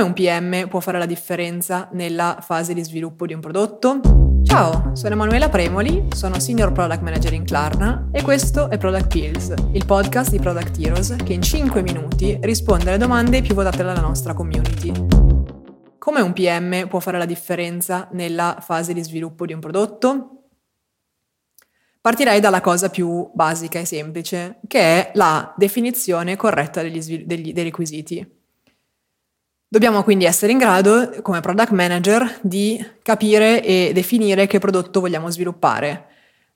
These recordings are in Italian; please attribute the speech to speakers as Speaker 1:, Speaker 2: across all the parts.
Speaker 1: Come un PM può fare la differenza nella fase di sviluppo di un prodotto? Ciao, sono Emanuela Premoli, sono Senior Product Manager in Klarna e questo è Product Pills, il podcast di Product Heroes che in 5 minuti risponde alle domande più votate dalla nostra community. Come un PM può fare la differenza nella fase di sviluppo di un prodotto? Partirei dalla cosa più basica e semplice, che è la definizione corretta degli, degli, dei requisiti. Dobbiamo quindi essere in grado, come product manager, di capire e definire che prodotto vogliamo sviluppare.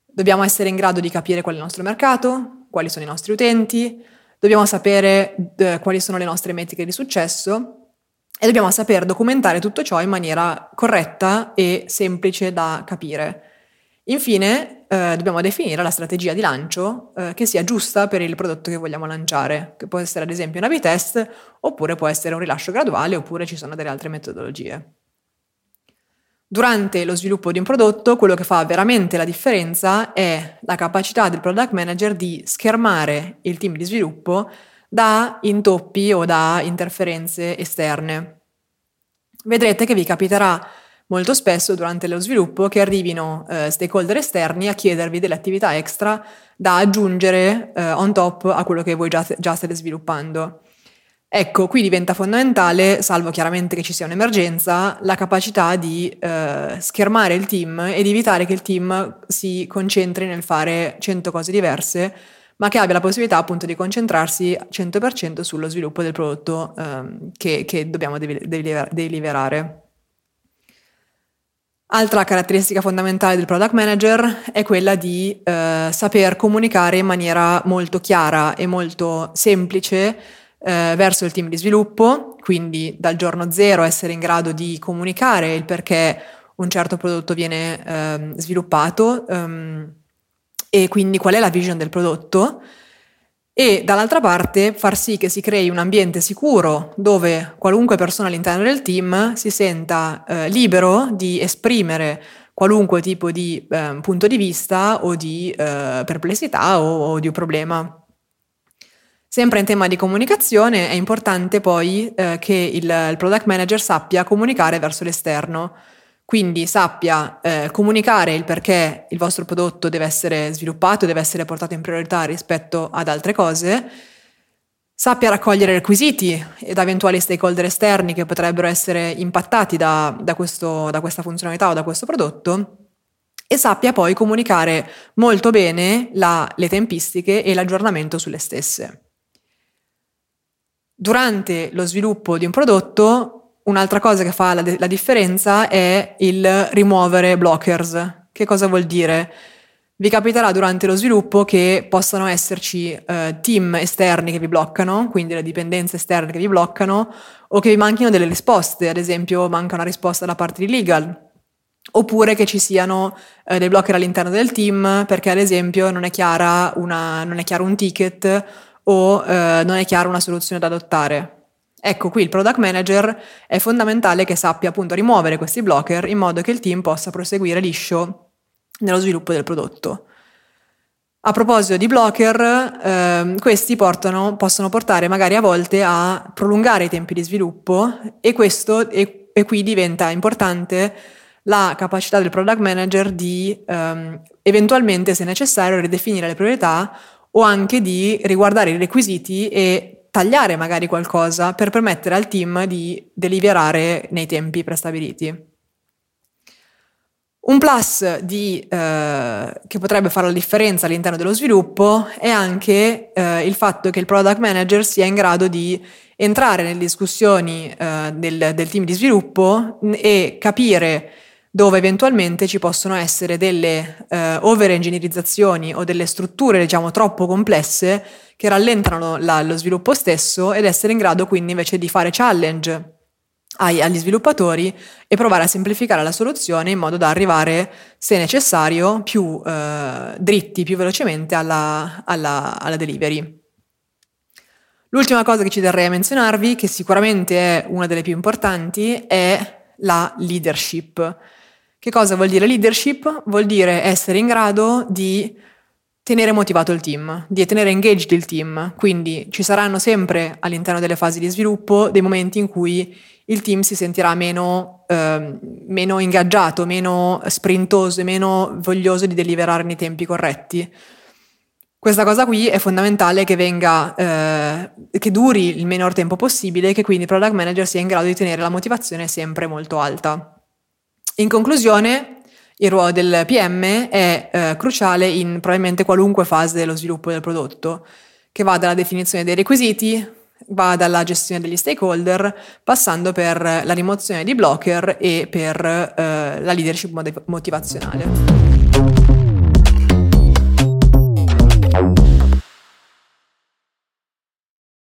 Speaker 1: Dobbiamo essere in grado di capire qual è il nostro mercato, quali sono i nostri utenti, dobbiamo sapere eh, quali sono le nostre metriche di successo e dobbiamo saper documentare tutto ciò in maniera corretta e semplice da capire. Infine, eh, dobbiamo definire la strategia di lancio eh, che sia giusta per il prodotto che vogliamo lanciare, che può essere ad esempio un A-B test, oppure può essere un rilascio graduale, oppure ci sono delle altre metodologie. Durante lo sviluppo di un prodotto, quello che fa veramente la differenza è la capacità del product manager di schermare il team di sviluppo da intoppi o da interferenze esterne. Vedrete che vi capiterà molto spesso durante lo sviluppo che arrivino eh, stakeholder esterni a chiedervi delle attività extra da aggiungere eh, on top a quello che voi già, già state sviluppando. Ecco, qui diventa fondamentale, salvo chiaramente che ci sia un'emergenza, la capacità di eh, schermare il team e di evitare che il team si concentri nel fare 100 cose diverse, ma che abbia la possibilità appunto di concentrarsi 100% sullo sviluppo del prodotto ehm, che, che, dobbiamo deliverare. Altra caratteristica fondamentale del product manager è quella di eh, saper comunicare in maniera molto chiara e molto semplice eh, verso il team di sviluppo, quindi dal giorno zero essere in grado di comunicare il perché un certo prodotto viene eh, sviluppato um, e quindi qual è la vision del prodotto e dall'altra parte far sì che si crei un ambiente sicuro dove qualunque persona all'interno del team si senta eh, libero di esprimere qualunque tipo di eh, punto di vista o di eh, perplessità o, o, di un problema. Sempre in tema di comunicazione è importante poi eh, che il, il product manager sappia comunicare verso l'esterno quindi sappia eh, comunicare il perché il vostro prodotto deve essere sviluppato, deve essere portato in priorità rispetto ad altre cose, sappia raccogliere requisiti ed eventuali stakeholder esterni che potrebbero essere impattati da, da, questo, da questa funzionalità o da questo prodotto e sappia poi comunicare molto bene la, le tempistiche e l'aggiornamento sulle stesse. Durante lo sviluppo di un prodotto Un'altra cosa che fa la, la differenza è il rimuovere blockers. Che cosa vuol dire? Vi capiterà durante lo sviluppo che possano esserci eh, team esterni che vi bloccano, quindi le dipendenze esterne che vi bloccano, o che vi manchino delle risposte, ad esempio manca una risposta da parte di legal, oppure che ci siano eh, dei blocker all'interno del team perché ad esempio non è, una, non è chiaro un ticket o eh, non è chiara una soluzione da adottare. Ecco, qui il product manager è fondamentale che sappia appunto rimuovere questi blocker in modo che il team possa proseguire liscio nello sviluppo del prodotto. A proposito di blocker, eh, questi portano, possono portare magari a volte a prolungare i tempi di sviluppo e questo e, e qui diventa importante la capacità del product manager di ehm, eventualmente, se necessario, ridefinire le priorità o anche di riguardare i requisiti e tagliare magari qualcosa per permettere al team di deliberare nei tempi prestabiliti. Un plus di, eh, che potrebbe fare la differenza all'interno dello sviluppo è anche eh, il fatto che il product manager sia in grado di entrare nelle discussioni eh, del, del, team di sviluppo e capire dove eventualmente ci possono essere delle eh, over-ingegnerizzazioni o delle strutture, diciamo, troppo complesse che rallentano la, lo sviluppo stesso ed essere in grado quindi invece di fare challenge ai, agli sviluppatori e provare a semplificare la soluzione in modo da arrivare, se necessario, più eh, dritti, più velocemente alla, alla, alla delivery. L'ultima cosa che ci terrei a menzionarvi, che sicuramente è una delle più importanti, è la leadership. Che cosa vuol dire leadership? Vuol dire essere in grado di tenere motivato il team, di tenere engaged il team. Quindi ci saranno sempre all'interno delle fasi di sviluppo dei momenti in cui il team si sentirà meno, eh, meno ingaggiato, meno sprintoso e meno voglioso di deliberare nei tempi corretti. Questa cosa qui è fondamentale che venga, eh, che duri il minor tempo possibile e che quindi il product manager sia in grado di tenere la motivazione sempre molto alta. In conclusione, il ruolo del PM è eh, cruciale in probabilmente qualunque fase dello sviluppo del prodotto, che va dalla definizione dei requisiti, va dalla gestione degli stakeholder, passando per la rimozione di blocker e per eh, la leadership motivazionale.